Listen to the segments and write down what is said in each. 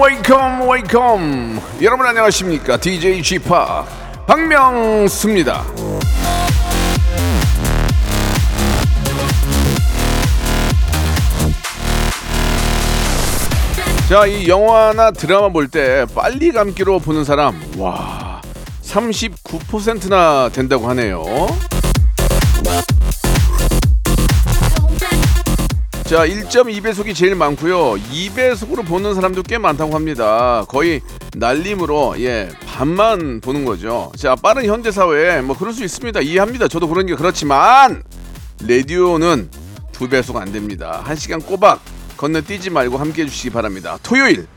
Welcome, welcome. 여러분 안녕하십니까? DJ p 박명수입니다. 자, 이 영화나 드라마 볼 때 빨리 감기로 보는 사람, 와, 39%나 된다고 하네요. 자, 1.2배속이 제일 많고요. 2배속으로 보는 사람도 꽤 많다고 합니다. 거의 날림으로 예, 반만 보는 거죠. 자, 빠른 현대 사회에 뭐 그럴 수 있습니다. 이해합니다. 저도 그런 게 그렇지만 라디오는 두 배속 안 됩니다. 한 시간 꼬박 건너뛰지 말고 함께 해 주시기 바랍니다. 토요일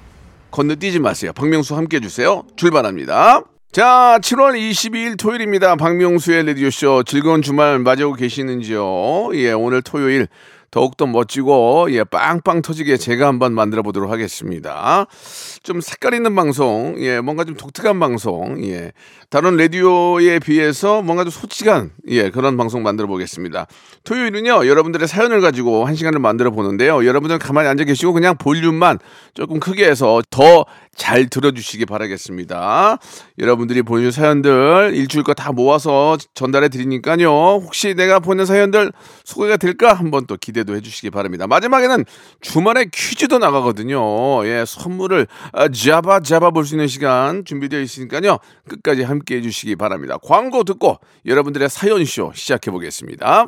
건너뛰지 마세요. 박명수 함께 해 주세요. 출발합니다. 자, 7월 22일 토요일입니다. 박명수의 라디오쇼 즐거운 주말 맞이하고 계시는지요? 예, 오늘 토요일 더욱더 멋지고 예 빵빵 터지게 제가 한번 만들어 보도록 하겠습니다. 좀 색깔 있는 방송, 예 뭔가 좀 독특한 방송, 예 다른 라디오에 비해서 뭔가 좀 솔직한 예 그런 방송 만들어 보겠습니다. 토요일은요 여러분들의 사연을 가지고 한 시간을 만들어 보는데요. 여러분들 가만히 앉아 계시고 그냥 볼륨만 조금 크게 해서 더 잘 들어주시기 바라겠습니다. 여러분들이 보내준 사연들 일주일 거 다 모아서 전달해 드리니까요. 혹시 내가 보낸 사연들 소개가 될까 한번 또 기대도 해주시기 바랍니다. 마지막에는 주말에 퀴즈도 나가거든요. 예, 선물을 아, 잡아 잡아 볼 수 있는 시간 준비되어 있으니까요. 끝까지 함께 해주시기 바랍니다. 광고 듣고 여러분들의 사연쇼 시작해 보겠습니다.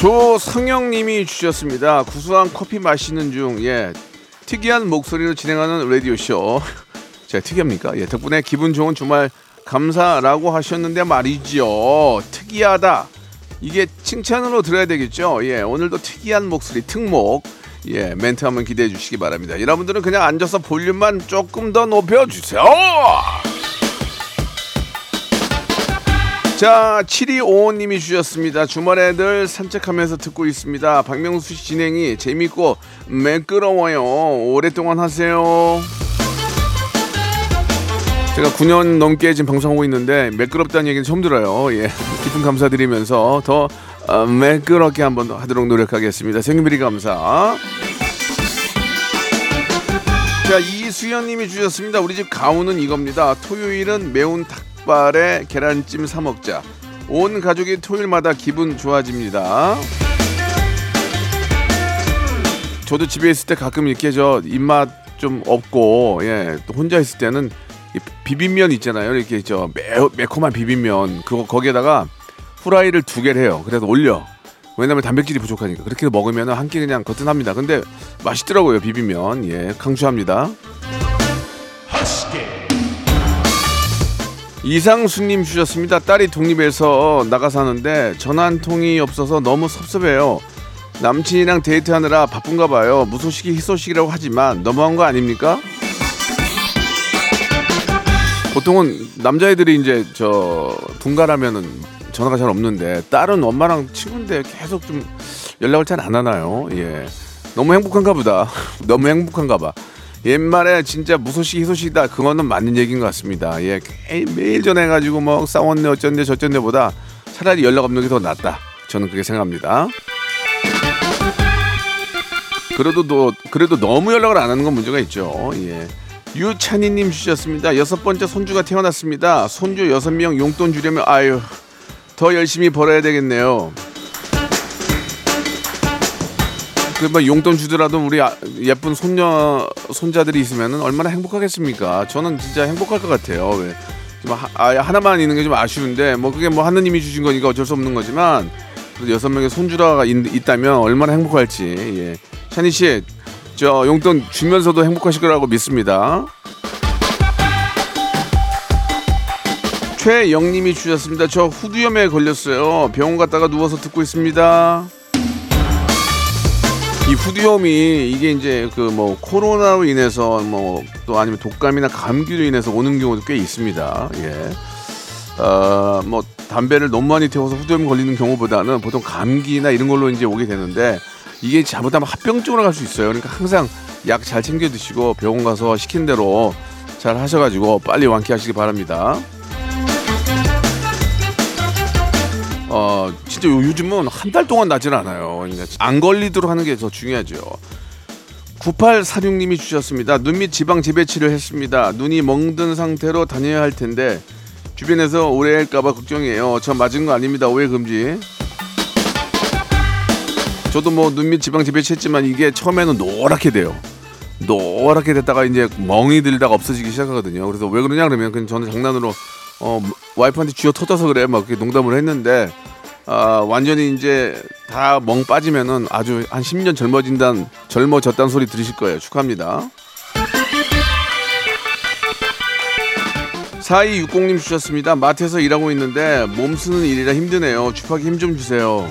조성영님이 주셨습니다. 구수한 커피 마시는 중, 예, 특이한 목소리로 진행하는 라디오 쇼. 제가 특이합니까? 예, 덕분에 기분 좋은 주말 감사라고 하셨는데 말이죠. 특이하다. 이게 칭찬으로 들어야 되겠죠. 예, 오늘도 특이한 목소리 특목. 예, 멘트 한번 기대해 주시기 바랍니다. 여러분들은 그냥 앉아서 볼륨만 조금 더 높여주세요. 자, 7255님이 주셨습니다. 주말에 늘 산책하면서 듣고 있습니다. 박명수 씨 진행이 재밌고 매끄러워요. 오랫동안 하세요. 제가 9년 넘게 지금 방송하고 있는데 매끄럽다는 얘기는 처음 들어요. 예. 깊은 감사드리면서 더 어, 매끄럽게 한번 하도록 노력하겠습니다. 생일비리 감사. 자, 이수연님이 주셨습니다. 우리 집 가훈은 이겁니다. 토요일은 매운 닭 발에 계란찜 사 먹자. 온 가족이 토요일마다 기분 좋아집니다. 저도 집에 있을 때 가끔 이렇게 저 입맛 좀 없고 예, 또 혼자 있을 때는 이 비빔면 있잖아요. 이렇게 저 매, 매콤한 비빔면 그거 거기에다가 후라이를 두 개를 해요. 그래서 올려. 왜냐면 단백질이 부족하니까 그렇게 먹으면 한 끼 그냥 거뜬합니다. 근데 맛있더라고요 비빔면. 예, 강추합니다. 이상수님 주셨습니다. 딸이 독립해서 나가 사는데 전화 한 통이 없어서 너무 섭섭해요. 남친이랑 데이트하느라 바쁜가 봐요. 무소식이 희소식이라고 하지만 너무한 거 아닙니까? 보통은 남자애들이 이제 저 분가라면은 전화가 잘 없는데 딸은 엄마랑 친구인데 계속 좀 연락을 잘 안 하나요? 예. 너무 행복한가 보다. 너무 행복한가 봐. 옛말에 진짜 무소식 희소식이다. 그거는 맞는 얘기인 것 같습니다. 예. 꽤 매일 전화해가지고 뭐 싸웠네 어쩐데 저쩐데 보다 차라리 연락 없는 게 더 낫다. 저는 그렇게 생각합니다. 그래도 너, 그래도 너무 연락을 안 하는 건 문제가 있죠. 예. 유찬희님 주셨습니다. 여섯 번째 손주가 태어났습니다. 손주 여섯 명 용돈 주려면 아유 더 열심히 벌어야 되겠네요. 그뭐 용돈 주더라도 우리 아- 예쁜 손녀 손자들이 있으면 얼마나 행복하겠습니까? 저는 진짜 행복할 것 같아요. 왜 좀 하, 아, 하나만 있는 게 좀 아쉬운데 뭐 그게 뭐 하느님이 주신 거니까 어쩔 수 없는 거지만 여섯 명의 손주라가 있, 있다면 얼마나 행복할지 예. 샤니 씨, 저 용돈 주면서도 행복하실 거라고 믿습니다. 최영님이 주셨습니다. 저 후두염에 걸렸어요. 병원 갔다가 누워서 듣고 있습니다. 이 후두염이 이게 이제 그 뭐 코로나로 인해서 뭐 또 아니면 독감이나 감기로 인해서 오는 경우도 꽤 있습니다. 예. 어, 뭐 담배를 너무 많이 태워서 후두염 걸리는 경우보다는 보통 감기나 이런 걸로 이제 오게 되는데 이게 잘못하면 합병증으로 갈 수 있어요. 그러니까 항상 약 잘 챙겨 드시고 병원 가서 시킨 대로 잘 하셔가지고 빨리 완쾌하시기 바랍니다. 어 진짜 요- 요즘은 한 달 동안 나질 않아요. 그러니까 안 걸리도록 하는 게 더 중요하죠. 9846님이 주셨습니다. 눈 밑 지방 재배치를 했습니다. 눈이 멍든 상태로 다녀야 할 텐데 주변에서 오해할까봐 걱정이에요. 저 맞은 거 아닙니다. 오해 금지. 저도 뭐 눈 밑 지방 재배치했지만 이게 처음에는 노랗게 돼요. 노랗게 됐다가 이제 멍이 들다가 없어지기 시작하거든요. 그래서 왜 그러냐 그러면 그냥 저는 장난으로 어 와이프한테 쥐어 터져서 그래 막 그렇게 농담을 했는데 아 완전히 이제 다 멍 빠지면은 아주 한 10년 젊어진단 젊어졌다는 소리 들으실 거예요. 축하합니다. 4260님 주셨습니다. 마트에서 일하고 있는데 몸 쓰는 일이라 힘드네요. 주파기 힘 좀 주세요.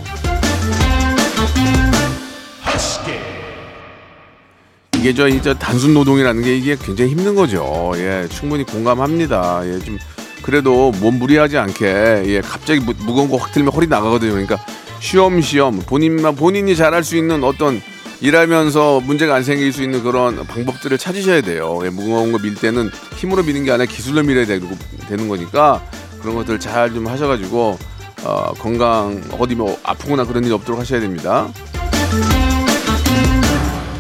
이게 저 이제 단순 노동이라는 게 이게 굉장히 힘든 거죠. 예, 충분히 공감합니다. 예, 좀 그래도 몸 무리하지 않게 예, 갑자기 무, 무거운 거 확 들면 허리 나가거든요. 그러니까 쉬엄쉬엄 본인만 본인이 잘할 수 있는 어떤 일하면서 문제가 안 생길 수 있는 그런 방법들을 찾으셔야 돼요. 예, 무거운 거 밀 때는 힘으로 미는 게 아니라 기술로 밀어야 되고, 되는 거니까 그런 것들 잘 좀 하셔가지고 어, 건강 어디 뭐 아프거나 그런 일이 없도록 하셔야 됩니다.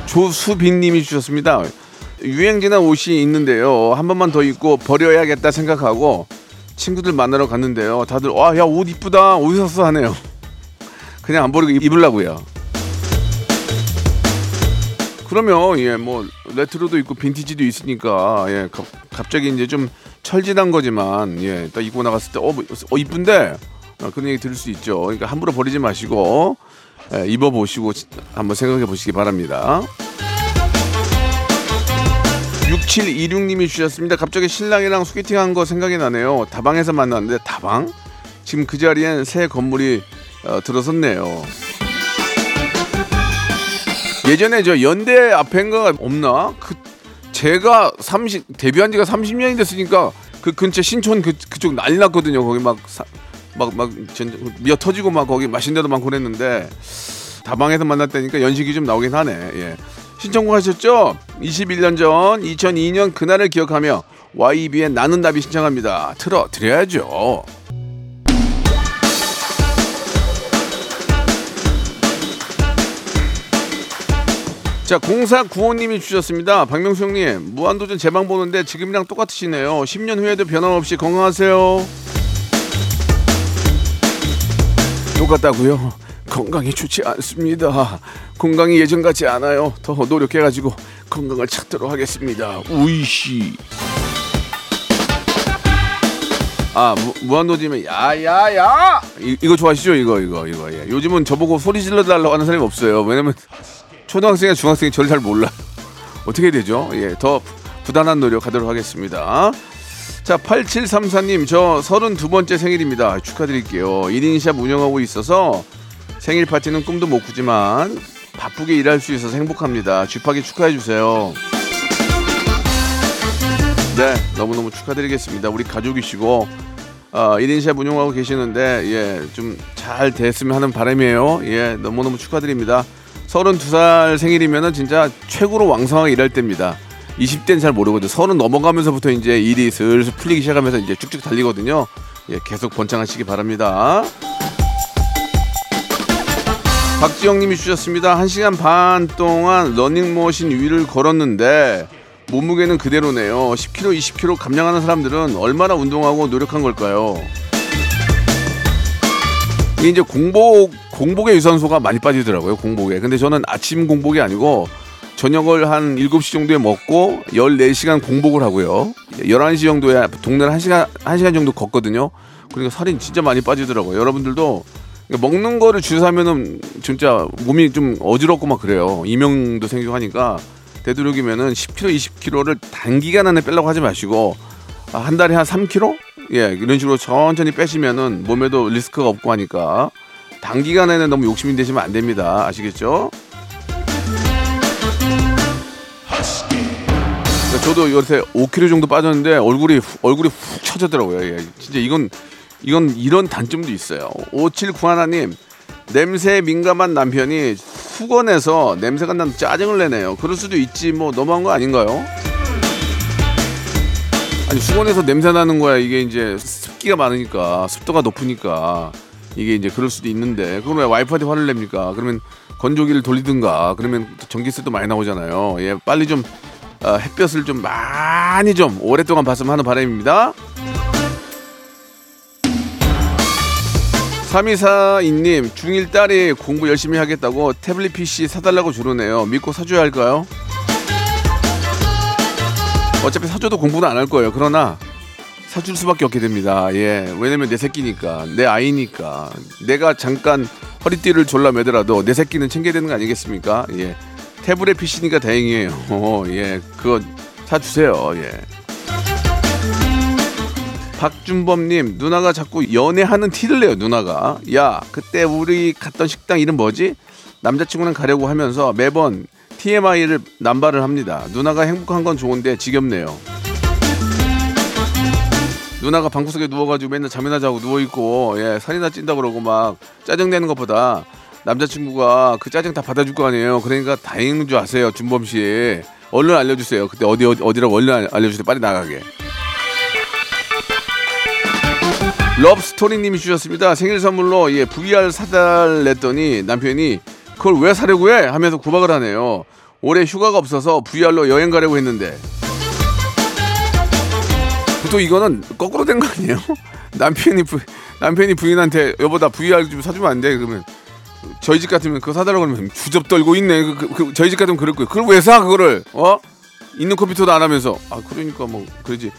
조수빈님이 주셨습니다. 유행지나 옷이 있는데요. 한 번만 더 입고 버려야겠다 생각하고 친구들 만나러 갔는데요. 다들 와 야 옷 이쁘다 어디서 샀어 하네요. 그냥 안 버리고 입으려고요. 그러면 예뭐 레트로도 있고 빈티지도 있으니까 예 갑, 갑자기 이제 좀 철진한 거지만 예딱 입고 나갔을 때어 어, 이쁜데 어, 그런 얘기 들을 수 있죠. 그러니까 함부로 버리지 마시고 예, 입어보시고 지- 한번 생각해 보시기 바랍니다. 6726님이 주셨습니다. 갑자기 신랑이랑 소개팅한 거 생각이 나네요. 다방에서 만났는데 다방? 지금 그 자리엔 새 건물이 어, 들어섰네요. 예전에 저 연대 앞엔가 없나? 그 제가 30 데뷔한 지가 30년이 됐으니까 그 근처 신촌 그 그쪽 난리 났거든요. 거기 막 막 막 미어 터지고 막 거기 맛있는 데도 많고 그랬는데 다방에서 만났다니까 연식이 좀 나오긴 하네. 예. 신청곡 하셨죠? 21년 전 2002년 그날을 기억하며 YB의 나는 나비 신청합니다. 틀어 드려야죠. 자, 0495님이 주셨습니다. 박명수 형님, 무한도전 재방 보는데 지금이랑 똑같으시네요. 10년 후에도 변함없이 건강하세요. 똑같다고요? 건강이 좋지 않습니다. 건강이 예전 같지 않아요. 더 노력해가지고 건강을 찾도록 하겠습니다. 우이씨. 아 무, 무한도전이면 야야야 이, 이거 좋아하시죠? 이거 이거 이거 예. 요즘은 저보고 소리 질러 달라고 하는 사람이 없어요. 왜냐면 초등학생이나 중학생이 저를 잘 몰라. 어떻게 되죠? 예, 더 부단한 노력하도록 하겠습니다. 자, 8734님, 저 32번째 생일입니다. 축하드릴게요. 1인샵 운영하고 있어서 생일 파티는 꿈도 못 꾸지만 바쁘게 일할 수 있어서 행복합니다. 쥐파기 축하해 주세요. 네, 너무너무 축하드리겠습니다. 우리 가족이시고, 어, 1인샵 운영하고 계시는데, 예, 좀 잘 됐으면 하는 바람이에요. 예, 너무너무 축하드립니다. 32살 생일이면은 진짜 최고로 왕성하게 일할 때입니다. 20대는 잘 모르거든요. 서른 넘어가면서부터 이제 일이 슬슬 풀리기 시작하면서 이제 쭉쭉 달리거든요. 예, 계속 번창하시기 바랍니다. 박지영님이 주셨습니다. 1시간 반 동안 러닝머신 위를 걸었는데 몸무게는 그대로네요. 10kg, 20kg 감량하는 사람들은 얼마나 운동하고 노력한 걸까요? 이게 이제 공복 공복에 유산소가 많이 빠지더라고요. 공복에. 근데 저는 아침 공복이 아니고 저녁을 한 7시 정도에 먹고 14시간 공복을 하고요. 11시 정도에 동네를 1시간, 1시간 정도 걷거든요. 그러니까 살이 진짜 많이 빠지더라고요. 여러분들도 먹는 거를 주사면은 진짜 몸이 좀 어지럽고 막 그래요. 이명도 생기고 하니까 되도록이면은 10kg, 20kg를 단기간 안에 빼려고 하지 마시고 아, 한 달에 한 3kg? 예, 이런 식으로 천천히 빼시면은 몸에도 리스크가 없고 하니까 단기간에는 너무 욕심이 되시면 안 됩니다. 아시겠죠? 그러니까 저도 요새 5kg 정도 빠졌는데 얼굴이 후- 얼굴이 훅 처졌더라고요. 예. 진짜 이건 이건 이런 단점도 있어요. 5791님 냄새에 민감한 남편이 수건에서 냄새가 난 짜증을 내네요. 그럴 수도 있지 뭐 너무한 거 아닌가요? 아니 수건에서 냄새 나는 거야 이게 이제 습기가 많으니까 습도가 높으니까 이게 이제 그럴 수도 있는데 그러면 왜 와이프한테 화를 냅니까? 그러면 건조기를 돌리든가 그러면 또 전기세도 많이 나오잖아요. 예 빨리 좀 어, 햇볕을 좀 많이 좀 오랫동안 봤으면 하는 바람입니다. 3242님 중1 딸이 공부 열심히 하겠다고 태블릿 PC 사달라고 주르네요. 믿고 사줘야 할까요? 어차피 사줘도 공부는 안 할 거예요. 그러나 사줄 수밖에 없게 됩니다. 예, 왜냐면 내 새끼니까, 내 아이니까, 내가 잠깐 허리띠를 졸라 매더라도 내 새끼는 챙겨야 되는 거 아니겠습니까? 예, 태블릿 PC니까 다행이에요. 어, 예, 그거 사주세요. 예. 박준범님 누나가 자꾸 연애하는 티를 내요 누나가. 야 그때 우리 갔던 식당 이름 뭐지? 남자친구랑 가려고 하면서 매번 TMI를 남발을 합니다. 누나가 행복한 건 좋은데 지겹네요. 누나가 방구석에 누워가지고 맨날 잠이나 자고 누워있고 예 살이나 찐다 그러고 막 짜증내는 것보다 남자친구가 그 짜증 다 받아줄 거 아니에요. 그러니까 다행인 줄 아세요 준범 씨. 얼른 알려주세요. 그때 어디 어디 어디라고 얼른 알- 알려주세요. 빨리 나가게 럽스토리님이 주셨습니다. 생일 선물로 예, VR 사달랬더니 남편이 그걸 왜 사려고 해? 하면서 구박을 하네요. 올해 휴가가 없어서 VR로 여행 가려고 했는데 보통 이거는 거꾸로 된 거 아니에요? 남편이 부, 남편이 부인한테 여보 나 VR 좀 사주면 안 돼? 그러면 저희 집 같으면 그거 사달라고 그러면 주접 떨고 있네. 그, 그, 그, 저희 집 같으면 그럴 거예요. 그걸 왜 사? 그거를 어? 있는 컴퓨터도 안 하면서 아 그러니까 뭐 그러지.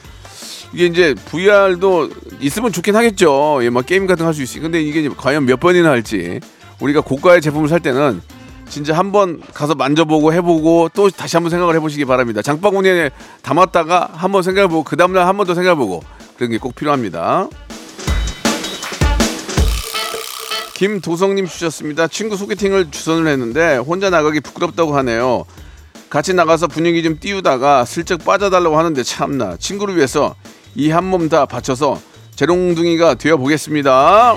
이게 이제 VR도 있으면 좋긴 하겠죠. 예, 막 게임 같은 거 할 수 있으니. 근데 이게 과연 몇 번이나 할지. 우리가 고가의 제품을 살 때는 진짜 한번 가서 만져보고 해보고 또 다시 한번 생각을 해보시기 바랍니다. 장바구니에 담았다가 한번 생각해보고 그 다음날 한 번 더 생각해보고 그런 게 꼭 필요합니다. 김도성님 주셨습니다. 친구 소개팅을 주선을 했는데 혼자 나가기 부끄럽다고 하네요. 같이 나가서 분위기 좀 띄우다가 슬쩍 빠져달라고 하는데 참나 친구를 위해서 이 한 몸 다 바쳐서 재롱둥이가 되어 보겠습니다.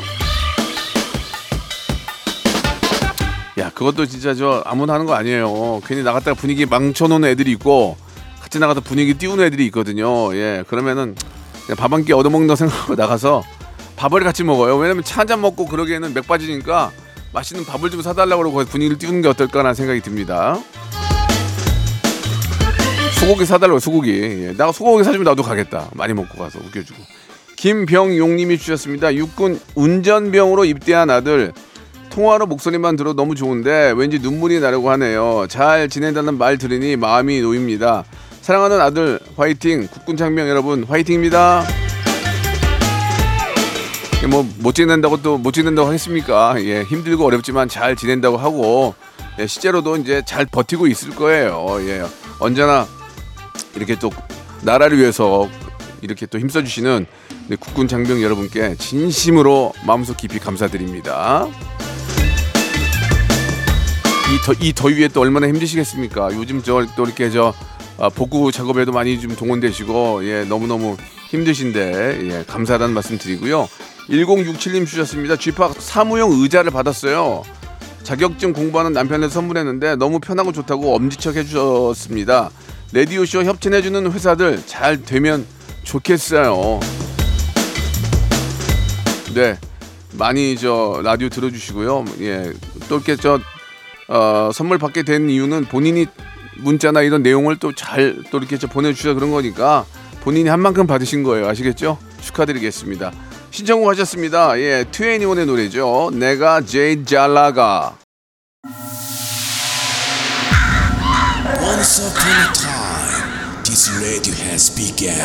야 그것도 진짜 저 아무나 하는 거 아니에요. 괜히 나갔다가 분위기 망쳐놓는 애들이 있고 같이 나가서 분위기 띄우는 애들이 있거든요. 예 그러면은 밥 한 끼 얻어먹는다 생각하고 나가서 밥을 같이 먹어요. 왜냐면 차 한 잔 먹고 그러기에는 맥 빠지니까 맛있는 밥을 좀 사달라고 그러고 분위기를 띄우는 게 어떨까라는 생각이 듭니다. 소고기 사달라고 소고기. 예, 나 소고기 사주면 나도 가겠다. 많이 먹고 가서 웃겨주고. 김병용님이 주셨습니다. 육군 운전병으로 입대한 아들. 통화로 목소리만 들어 너무 좋은데 왠지 눈물이 나려고 하네요. 잘 지낸다는 말 들으니 마음이 놓입니다. 사랑하는 아들 화이팅. 국군 장병 여러분 화이팅입니다. 뭐못 지낸다고 또 못 지낸다고 하겠습니까? 예, 힘들고 어렵지만 잘 지낸다고 하고 예, 실제로도 이제 잘 버티고 있을 거예요. 예, 언제나 이렇게 또 나라를 위해서 이렇게 또 힘써주시는 우리 국군 장병 여러분께 진심으로 마음속 깊이 감사드립니다. 이, 더, 이 더위에 또 얼마나 힘드시겠습니까? 요즘 저 또 이렇게 저 아, 복구 작업에도 많이 좀 동원되시고 예 너무너무 힘드신데 예 감사하다는 말씀 드리고요. 1067님 주셨습니다. 쥐팍 사무용 의자를 받았어요. 자격증 공부하는 남편을 선물했는데 너무 편하고 좋다고 엄지척 해주셨습니다. 레디오쇼 협찬해주는 회사들 잘 되면 좋겠어요. 네, 많이 저 라디오 들어주시고요. 예, 또 이렇게 저 어, 선물 받게 된 이유는 본인이 문자나 이런 내용을 또 잘또 이렇게 저 보내주셔서 그런 거니까 본인이 한 만큼 받으신 거예요. 아시겠죠? 축하드리겠습니다. 신청곡 하셨습니다. 예, 트웨니원의 노래죠. 내가 제일 잘 나가. radio has begun.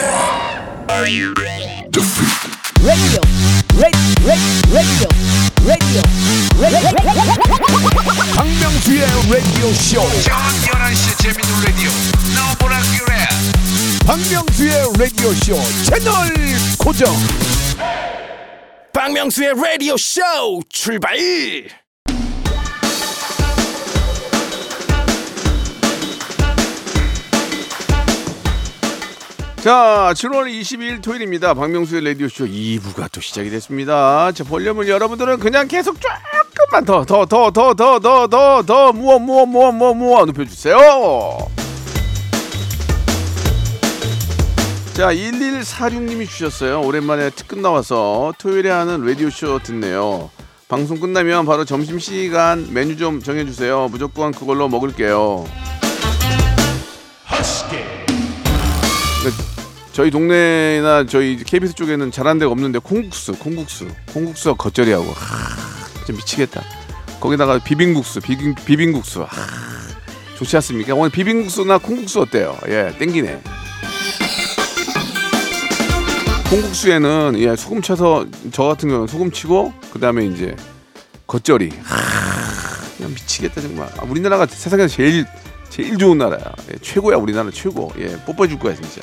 Are you ready? Defeat. Radio, radio, radio, radio, radio. 강명수의 radio show. 저녁 11시 재밌는 라디오. 너무나 귀해. 박명수의 라디오 쇼 채널 고정. 박명수의 라디오 쇼 출발. 자, 7월 22일 토요일입니다. 박명수의 라디오쇼 2부가 또 시작이 됐습니다. 자, 볼륨을 여러분들은 그냥 계속 조금만 더, 더, 더, 더, 더, 더, 더, 더, 무어, 무어, 무어, 무어, 무어 높여주세요. 자, 1146님이 주셨어요. 오랜만에 특급 나와서 토요일에 하는 라디오쇼 듣네요. 방송 끝나면 바로 점심시간 메뉴 좀 정해주세요. 무조건 그걸로 먹을게요. 저희 동네나 저희 KBS 쪽에는 잘하는 데가 없는데 콩국수, 콩국수, 콩국수가 겉절이하고 하, 진짜 미치겠다. 거기다가 비빔국수, 비빔 비빔국수, 하, 좋지 않습니까? 오늘 비빔국수나 콩국수 어때요? 예, 땡기네. 콩국수에는 예 소금 쳐서 저 같은 경우는 소금 치고 그 다음에 이제 겉절이. 하, 미치겠다 정말. 아, 우리나라가 세상에서 제일 제일 좋은 나라야. 예, 최고야 우리나라 최고. 예, 뽀뽀해 줄 거야 진짜.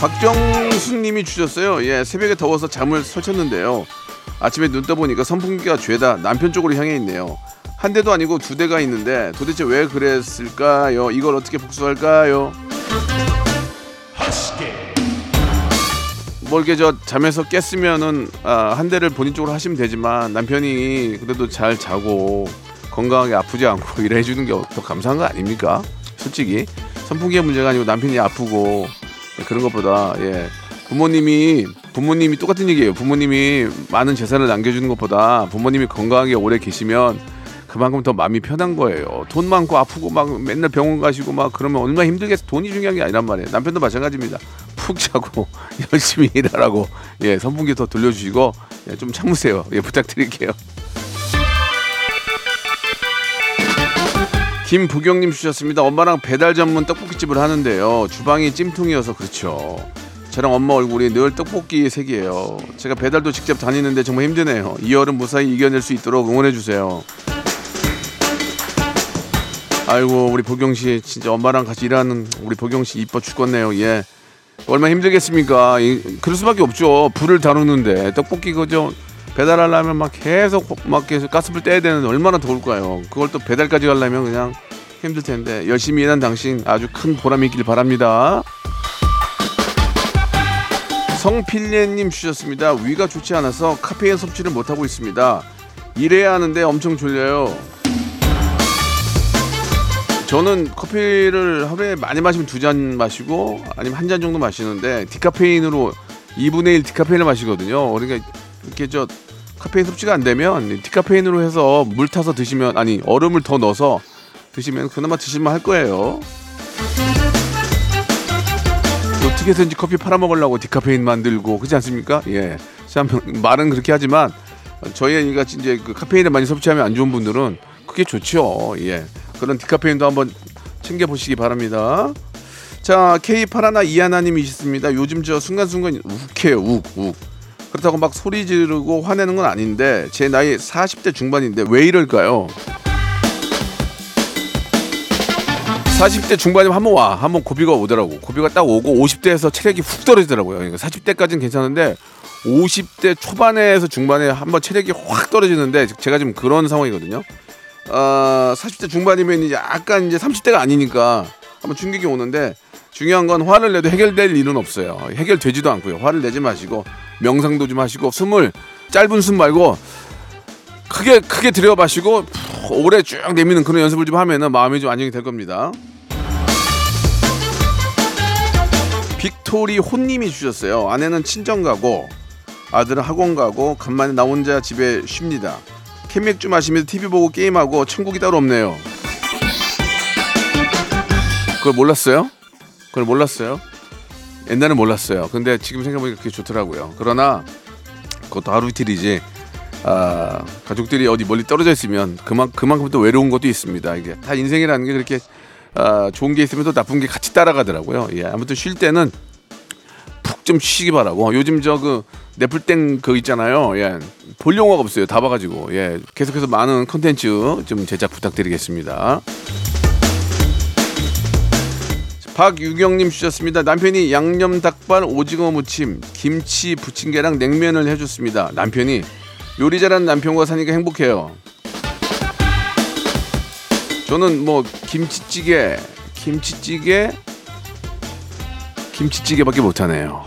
박정수님이 주셨어요. 예, 새벽에 더워서 잠을 설쳤는데요. 아침에 눈 떠보니까 선풍기가 죄다 남편 쪽으로 향해 있네요. 한 대도 아니고 두 대가 있는데 도대체 왜 그랬을까요? 이걸 어떻게 복수할까요? 뭐 이렇게 저 잠에서 깼으면은 아, 한 대를 본인 쪽으로 하시면 되지만 남편이 그래도 잘 자고 건강하게 아프지 않고 일해 주는 게 더 감사한 거 아닙니까? 솔직히 선풍기의 문제가 아니고 남편이 아프고 그런 것보다 예 부모님이 부모님이 똑같은 얘기예요. 부모님이 많은 재산을 남겨주는 것보다 부모님이 건강하게 오래 계시면 그만큼 더 마음이 편한 거예요. 돈 많고 아프고 막 맨날 병원 가시고 막 그러면 얼마나 힘들겠어. 돈이 중요한 게 아니란 말이에요. 남편도 마찬가지입니다. 푹 자고 열심히 일하라고 예 선풍기 더 돌려주시고 예, 좀 참으세요. 예 부탁드릴게요. 김부경님 주셨습니다. 엄마랑 배달 전문 떡볶이집을 하는데요. 주방이 찜통이어서 그렇죠. 저랑 엄마 얼굴이 늘 떡볶이 색이에요. 제가 배달도 직접 다니는데 정말 힘드네요. 이 여름 무사히 이겨낼 수 있도록 응원해 주세요. 아이고 우리 보경 씨 진짜 엄마랑 같이 일하는 우리 보경 씨 이뻐 죽겠네요. 예. 얼마나 힘들겠습니까? 이, 그럴 수밖에 없죠. 불을 다루는데 떡볶이 그저 배달하려면 막 계속 막 계속 가스불 떼야 되는데 얼마나 더울까요? 그걸 또 배달까지 가려면 그냥 힘들 텐데 열심히 일한 당신 아주 큰 보람이 있길 바랍니다. 성필례님 주셨습니다. 위가 좋지 않아서 카페인 섭취를 못 하고 있습니다. 일해야 하는데 엄청 졸려요. 저는 커피를 하루에 많이 마시면 두 잔 마시고 아니면 한 잔 정도 마시는데 디카페인으로 2분의 1 디카페인을 마시거든요. 그러니까 이렇게 저 카페인 섭취가 안 되면 디카페인으로 해서 물 타서 드시면 아니 얼음을 더 넣어서 드시면 그나마 드실만 할 거예요. 어떻게 해서든지 커피 팔아 먹으려고 디카페인 만들고 그렇지 않습니까? 예. 참 말은 그렇게 하지만 저희가 이제 그 카페인을 많이 섭취하면 안 좋은 분들은 그게 좋죠. 예. 그런 디카페인도 한번 챙겨 보시기 바랍니다. 자, K 파라나 이하나님이 있습니다. 요즘 저 순간순간 욱해요, 욱, 욱. 그렇다고 막 소리 지르고 화내는 건 아닌데 제 나이 40대 중반인데 왜 이럴까요? 40대 중반이면 한번 와. 한번 고비가 오더라고. 고비가 딱 오고 50대에서 체력이 훅 떨어지더라고요. 그러니까 40대까지는 괜찮은데 50대 초반에서 중반에 한번 체력이 확 떨어지는데 제가 지금 그런 상황이거든요. 어, 40대 중반이면 이제 약간 이제 30대가 아니니까 한번 충격이 오는데 중요한 건 화를 내도 해결될 일은 없어요. 해결되지도 않고요. 화를 내지 마시고 명상도 좀 하시고 숨을 짧은 숨 말고 크게 크게 들여 마시고 푹 오래 쭉 내미는 그런 연습을 좀 하면은 마음이 좀 안정이 될 겁니다. 빅토리 혼님이 주셨어요. 아내는 친정 가고 아들은 학원 가고 간만에 나 혼자 집에 쉽니다. 캔맥주 마시면서 TV 보고 게임하고 천국이 따로 없네요. 그걸 몰랐어요? 그걸 몰랐어요? 옛날엔 몰랐어요. 근데 지금 생각해보니까 그게 좋더라고요. 그러나 그것도 하루 이틀이지. 아, 가족들이 어디 멀리 떨어져 있으면 그만 그만큼 또 외로운 것도 있습니다. 이게 다 인생이라는 게 그렇게 아, 좋은 게 있으면 또 나쁜 게 같이 따라가더라고요. 예, 아무튼 쉴 때는 푹 좀 쉬기 바라고 요즘 저 그 넷플땡 그 있잖아요. 예, 볼 영화가 없어요. 다 봐가지고 예, 계속해서 많은 컨텐츠 좀 제작 부탁드리겠습니다. 박유경님 주셨습니다. 남편이 양념 닭발, 오징어 무침, 김치 부침개랑 냉면을 해줬습니다. 남편이 요리 잘하는 남편과 사니까 행복해요. 저는 뭐 김치찌개, 김치찌개, 김치찌개밖에 못하네요.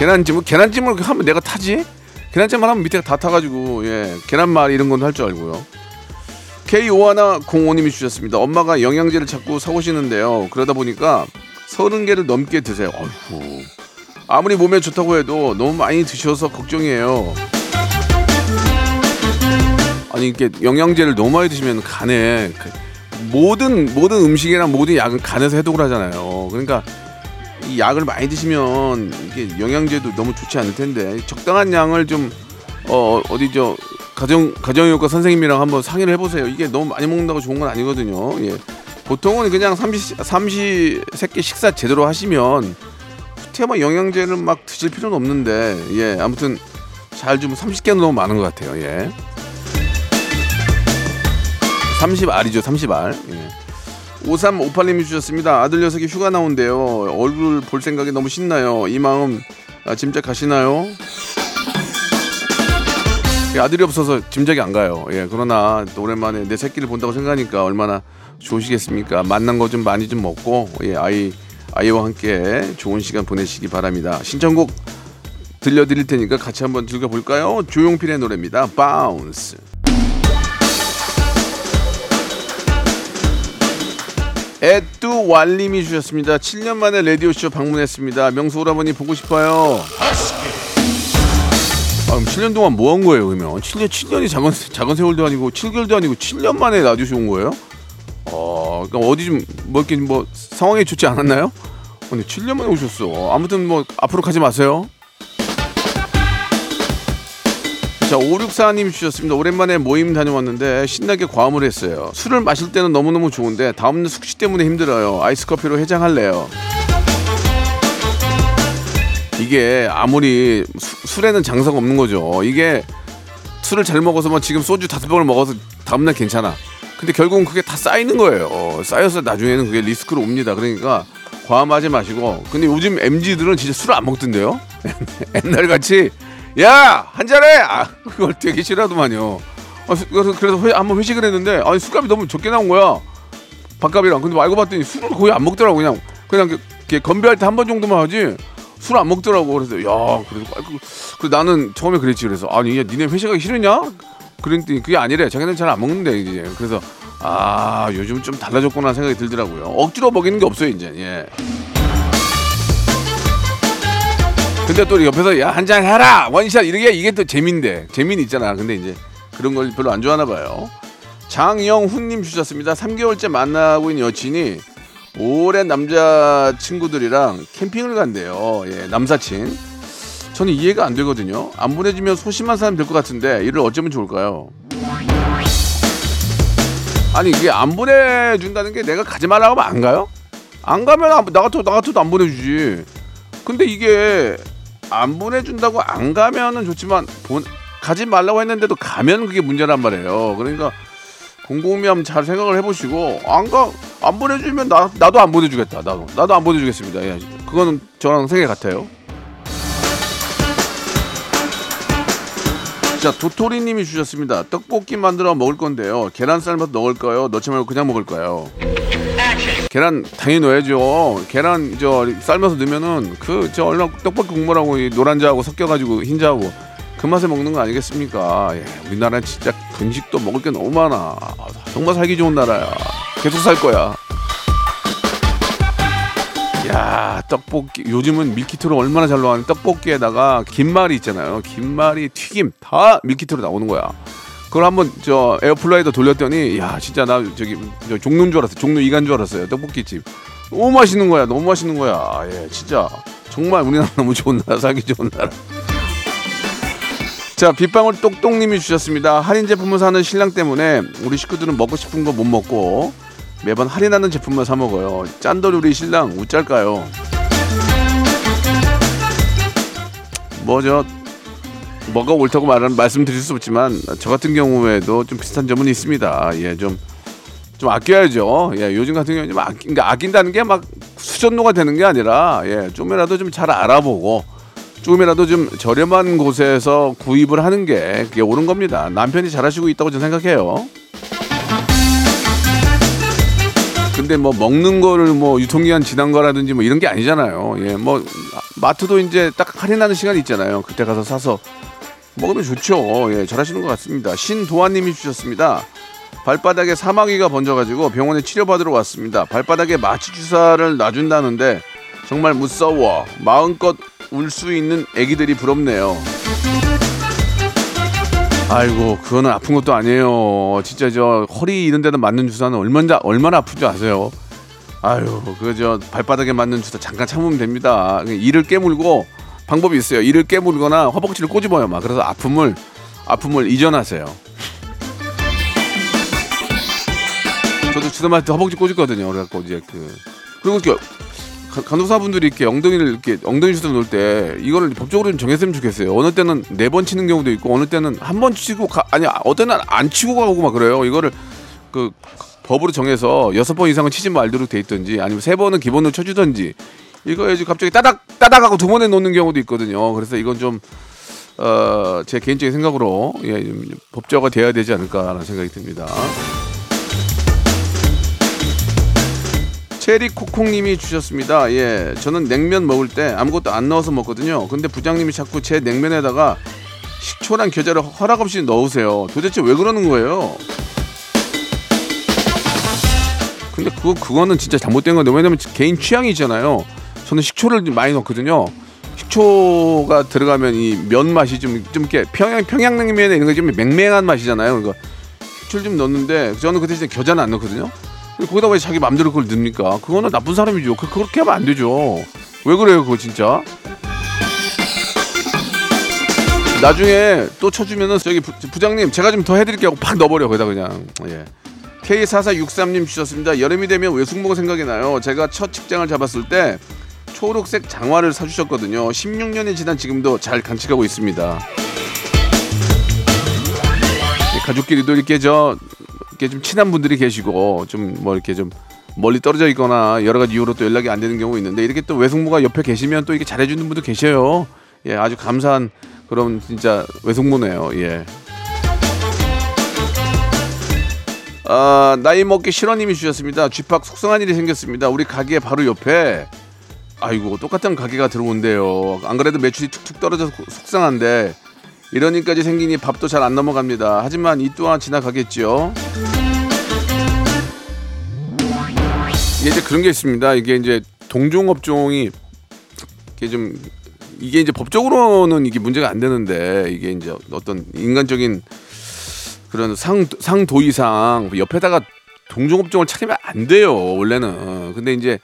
계란찜, 계란찜을 하면 내가 타지? 계란찜만 하면 밑에가 다 타가지고 예 계란말 이런 건 할 줄 알고요. K5105님이 주셨습니다. 엄마가 영양제를 자꾸 사오시는데요. 그러다 보니까 서른 개를 넘게 드세요. 어이구. 아무리 몸에 좋다고 해도 너무 많이 드셔서 걱정이에요. 아니 이게 영양제를 너무 많이 드시면 간에 그 모든 모든 음식이랑 모든 약은 간에서 해독을 하잖아요. 그러니까 이 약을 많이 드시면 이게 영양제도 너무 좋지 않을 텐데 적당한 양을 좀 어, 어디 저 가정 가정의학과 선생님이랑 한번 상의를 해보세요. 이게 너무 많이 먹는다고 좋은 건 아니거든요. 예. 보통은 그냥 삼시 삼시 세끼 식사 제대로 하시면 테마 영양제는 막 드실 필요는 없는데 예 아무튼 잘 좀 30개는 너무 많은 것 같아요. 예. 30알이죠 30알. 예. 5358님이 주셨습니다. 아들 녀석이 휴가 나온대요. 얼굴 볼 생각이 너무 신나요. 이 마음 아, 짐작 가시나요? 예, 아들이 없어서 짐작이 안 가요. 예, 그러나 또 오랜만에 내 새끼를 본다고 생각하니까 얼마나 좋으시겠습니까? 만난 거 좀 많이 좀 먹고 예, 아이 아이와 함께 좋은 시간 보내시기 바랍니다. 신청곡 들려드릴 테니까 같이 한번 즐겨볼까요? 조용필의 노래입니다. Bounce. 에뚜 왈님이 주셨습니다. 7년 만에 라디오쇼 방문했습니다. 명수 오라버니 보고 싶어요. 아, 그럼 7년 동안 뭐 한 거예요, 그러면? 7년, 7년이 작은, 작은 세월도 아니고, 7개월도 아니고, 7년 만에 온 거예요? 어, 그러니까 어디 좀, 뭐, 이렇게 뭐, 상황이 좋지 않았나요? 근데 7년 만에 오셨어. 아무튼 뭐, 앞으로 가지 마세요. 자, 564님 주셨습니다. 오랜만에 모임 다녀왔는데 신나게 과음을 했어요. 술을 마실 때는 너무너무 좋은데 다음날 숙취 때문에 힘들어요. 아이스 커피로 해장할래요. 이게 아무리 수- 술에는 장사가 없는 거죠. 이게 술을 잘 먹어서 뭐 지금 소주 다섯 병을 먹어서 다음날 괜찮아. 근데 결국은 그게 다 쌓이는 거예요. 쌓여서 나중에는 그게 리스크로 옵니다. 그러니까 과음하지 마시고. 근데 요즘 MZ들은 진짜 술을 안 먹던데요? 옛날 같이 야 한 잔해. 아 그걸 되게 싫어하더만요. 아, 수- 그래서 그래서 회, 한번 회식을 했는데 아니 술값이 너무 적게 나온 거야. 밥값이랑 근데 알고 봤더니 술을 거의 안 먹더라고 그냥 그냥 이렇게 건배할 때 한 번 정도만 하지 술 안 먹더라고. 그래서 야 그래서 아, 그, 그 나는 처음에 그랬지. 그래서 아니 야 니네 회식하기 싫으냐? 그랬더니 그게 아니래. 자기는 잘 안 먹는데 이제. 그래서 아 요즘 좀 달라졌구나 생각이 들더라고요. 억지로 먹이는 게 없어요 이제. 예. 근데 또 옆에서 야 한 잔 해라! 원샷! 이게 이게 또 재미인데. 재미는 있잖아. 근데 이제 그런 걸 별로 안 좋아하나 봐요. 장영훈님 주셨습니다. 3개월째 만나고 있는 여친이 오랜 남자 친구들이랑 캠핑을 간대요. 예 남사친. 저는 이해가 안 되거든요. 안 보내주면 소심한 사람 될 것 같은데 이를 어쩌면 좋을까요? 아니 이게 안 보내준다는 게 내가 가지 말라고 하면 안 가요? 안 가면 안- 나 같아도 나 같아도 안 보내주지. 근데 이게 안 보내준다고 안 가면은 좋지만 본, 가지 말라고 했는데도 가면 그게 문제란 말이에요. 그러니까 한번 잘 생각을 해보시고 안가 안 보내주면 나 나도 안 보내주겠다. 나도 나도 안 보내주겠습니다. 예, 그거는 저랑 생각 같아요. 자 도토리님이 주셨습니다. 떡볶이 만들어 먹을 건데요. 계란 삶아서 넣을까요? 넣지 말고 그냥 먹을까요? 계란 당연히 넣어야죠. 계란 저 삶아서 넣으면은 그 저 얼른 떡볶이 국물하고 이 노란자하고 섞여가지고 흰자하고 그 맛에 먹는 거 아니겠습니까? 예, 우리나라는 진짜 음식도 먹을 게 너무 많아. 정말 살기 좋은 나라야. 계속 살 거야. 야 떡볶이 요즘은 밀키트로 얼마나 잘 나가는 떡볶이에다가 김말이 있잖아요. 김말이 튀김 다 밀키트로 나오는 거야. 그걸 한번 저 에어프라이어 돌렸더니 야 진짜 나 저기 저 종로인 줄 알았어. 종로 이간 줄 알았어요. 떡볶이 집. 너무 맛있는 거야. 너무 맛있는 거야. 아, 예, 진짜 정말 우리나라 너무 좋은 나라, 살기 좋은 나라. 자, 빗방울 똑똑님이 주셨습니다. 할인 제품을 사는 신랑 때문에 우리 식구들은 먹고 싶은 거 못 먹고 매번 할인하는 제품만 사 먹어요. 짠돌이 우리 신랑 우짤까요? 뭐저 뭐가 옳다고 말하는 말씀드릴 수 없지만 저 같은 경우에도 좀 비슷한 점은 있습니다. 예, 좀좀 아껴야죠. 예, 요즘 같은 경우는 좀 아낀, 그러니까 아낀다는 게 막 수전노가 되는 게 아니라 예, 좀이라도 좀 잘 알아보고 조금이라도 좀 저렴한 곳에서 구입을 하는 게 그게 옳은 겁니다. 남편이 잘하시고 있다고 저는 생각해요. 근데 뭐 먹는 거를 뭐 유통기한 지난 거라든지 뭐 이런 게 아니잖아요. 예, 뭐 마트도 이제 딱 할인하는 시간이 있잖아요. 그때 가서 사서 먹으면 좋죠. 예, 잘하시는 것 같습니다. 신도환님이 주셨습니다. 발바닥에 사마귀가 번져가지고 병원에 치료받으러 왔습니다. 발바닥에 마취 주사를 놔준다는데 정말 무서워. 마음껏 울 수 있는 아기들이 부럽네요. 아이고 그거는 아픈 것도 아니에요. 진짜 저 허리 이런 데다 맞는 주사는 얼마나 얼마나 아픈지 아세요? 아유 그저 발바닥에 맞는 주사 잠깐 참으면 됩니다. 이를 깨물고 방법이 있어요. 이를 깨물거나 허벅지를 꼬집어요. 막 그래서 아픔을 아픔을 이전하세요. 저도 주사 맞을 때 허벅지 꼬집거든요. 그래갖고 이제 그 그리고 이렇게 가- 간호사분들이 이렇게 엉덩이를 이렇게 엉덩이 주사 놓을 때 이거를 법적으로 좀 정했으면 좋겠어요. 어느 때는 네 번 치는 경우도 있고 어느 때는 한 번 치고 가, 아니 어떤 날 안 치고 가고 막 그래요. 이거를 그 법으로 정해서 여섯 번 이상은 치지 말도록 돼 있든지 아니면 세 번은 기본으로 쳐주든지 이거 이제 갑자기 따닥 따닥 하고 두 번에 놓는 경우도 있거든요. 그래서 이건 좀 어, 제 개인적인 생각으로 예, 좀 법제화가 돼야 되지 않을까라는 생각이 듭니다. 체리 코콩님이 주셨습니다. 예, 저는 냉면 먹을 때 아무것도 안 넣어서 먹거든요. 근데 부장님이 자꾸 제 냉면에다가 식초랑 겨자를 허락 없이 넣으세요. 도대체 왜 그러는 거예요? 근데 그거 그거는 진짜 잘못된 건데 왜냐면 개인 취향이잖아요. 저는 식초를 많이 넣거든요. 식초가 들어가면 이 면 맛이 좀 좀 이렇게 평양 평양냉면에 이런 거좀 맹맹한 맛이잖아요. 그러니까 식초를 좀 넣는데 저는 그 대신에 겨자는 안 넣거든요. 거기다 왜 자기 맘대로 그걸 넣습니까? 그거는 나쁜 사람이죠. 그, 그렇게 하면 안 되죠. 왜 그래요, 그거 진짜? 나중에 또 쳐주면은 저기 부, 부장님 제가 좀 더 해드릴게요 하고 팍 넣어버려 거기다 그냥 예. K4463님 주셨습니다 여름이 되면 외숙모가 생각이 나요 제가 첫 직장을 잡았을 때 초록색 장화를 사주셨거든요 16년이 지난 지금도 잘 간직하고 있습니다 예, 가족끼리도 이렇게 저 이렇게 좀 친한 분들이 계시고 좀 뭐 이렇게 좀 멀리 떨어져 있거나 여러 가지 이유로 또 연락이 안 되는 경우 있는데 이렇게 또 외숙모가 옆에 계시면 또 이렇게 잘해주는 분도 계셔요. 예, 아주 감사한 그런 진짜 외숙모네요. 예. 아, 나이 먹기 싫어님이 주셨습니다. 쥐팍 속상한 일이 생겼습니다. 우리 가게 바로 옆에 아이고 똑같은 가게가 들어온대요. 안 그래도 매출이 툭툭 떨어져서 속상한데 이러니까지 생기니 밥도 잘 안 넘어갑니다. 하지만 이 또한 지나가겠지요. 이게 이제 그런 게 있습니다. 이게 이제 동종업종이 이게 좀 이게 이제 법적으로는 이게 문제가 안 되는데 이게 이제 어떤 인간적인 그런 상 상도이상 옆에다가 동종업종을 차리면 안 돼요 원래는. 근데 이제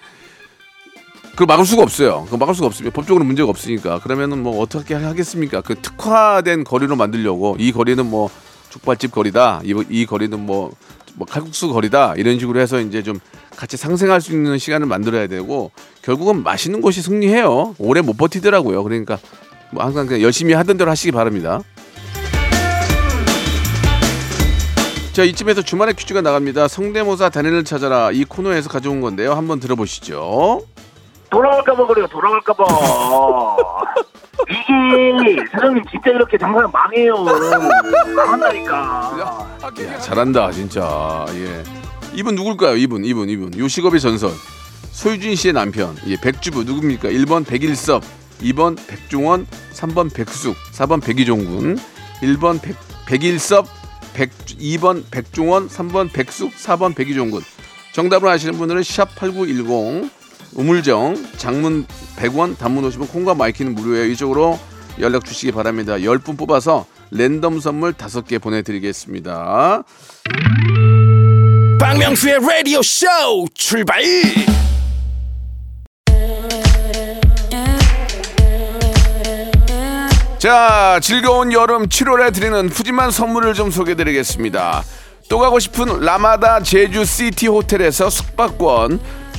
그걸 막을 수가 없어요. 그거 막을 수가 없습니다. 법적으로 문제가 없으니까. 그러면은 뭐 어떻게 하겠습니까? 그 특화된 거리로 만들려고 이 거리는 뭐 족발집 거리다. 이, 이 거리는 뭐, 뭐 칼국수 거리다. 이런 식으로 해서 이제 좀 같이 상생할 수 있는 시간을 만들어야 되고 결국은 맛있는 곳이 승리해요. 오래 못 버티더라고요. 그러니까 뭐 항상 그냥 열심히 하던 대로 하시기 바랍니다. 자 이쯤에서 주말에 퀴즈가 나갑니다. 성대모사 단연을 찾아라 이 코너에서 가져온 건데요. 한번 들어보시죠. 돌아갈까봐 그래요. 돌아갈까봐. 이게 사장님 진짜 이렇게 장사는 망해요. 망한다니까. 야, 잘한다 진짜. 예. 이분 누굴까요? 이분 이분 이분 요식업의 전설 소유진 씨의 남편 예 백주부 누굽니까? 1번 백일섭 2번 백종원 3번 백숙 4번 백이종군 1번 백, 백일섭 백, 2번 백종원 3번 백숙 4번 백이종군 정답을 아시는 분들은 샵 8910 우물정 장문 100원 단문 50원 콩과 마이케이는 무료예요. 이쪽으로 연락 주시기 바랍니다. 10분 뽑아서 랜덤 선물 5개 보내드리겠습니다. 박명수의 라디오 쇼 출발! 자, 즐거운 여름 7월에 드리는 푸짐한 선물을 좀 소개드리겠습니다. 또 가고 싶은 라마다 제주 시티 호텔에서 숙박권,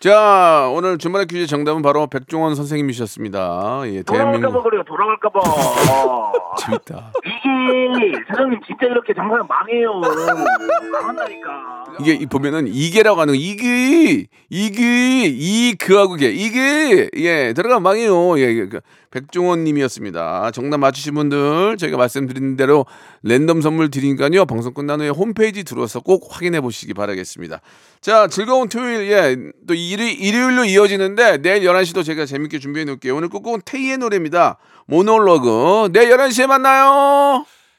자, 오늘 주말의 퀴즈 정답은 바로 백종원 선생님이셨습니다. 예, 돌아갈까봐 대한민국 그래요. 돌아갈까봐. 어. 재밌다. 이게 사장님 진짜 이렇게 장사는 망해요. 망한다니까. 이게 이 보면은 이게라고 하는 거 이게 이게 이 그하고 게 이게 예 들어가 망해요. 예, 그 백종원 님이었습니다. 정답 맞추신 분들 저희가 말씀드린 대로 랜덤 선물 드리니까요. 방송 끝난 후에 홈페이지 들어와서 꼭 확인해 보시기 바라겠습니다. 자, 즐거운 토요일 예. 또 일요, 일요일로 이어지는데 내일 11시도 제가 재밌게 준비해 놓을게요. 오늘 끝곡은 테이의 노래입니다. 모놀로그. 내일 11시에 만나요.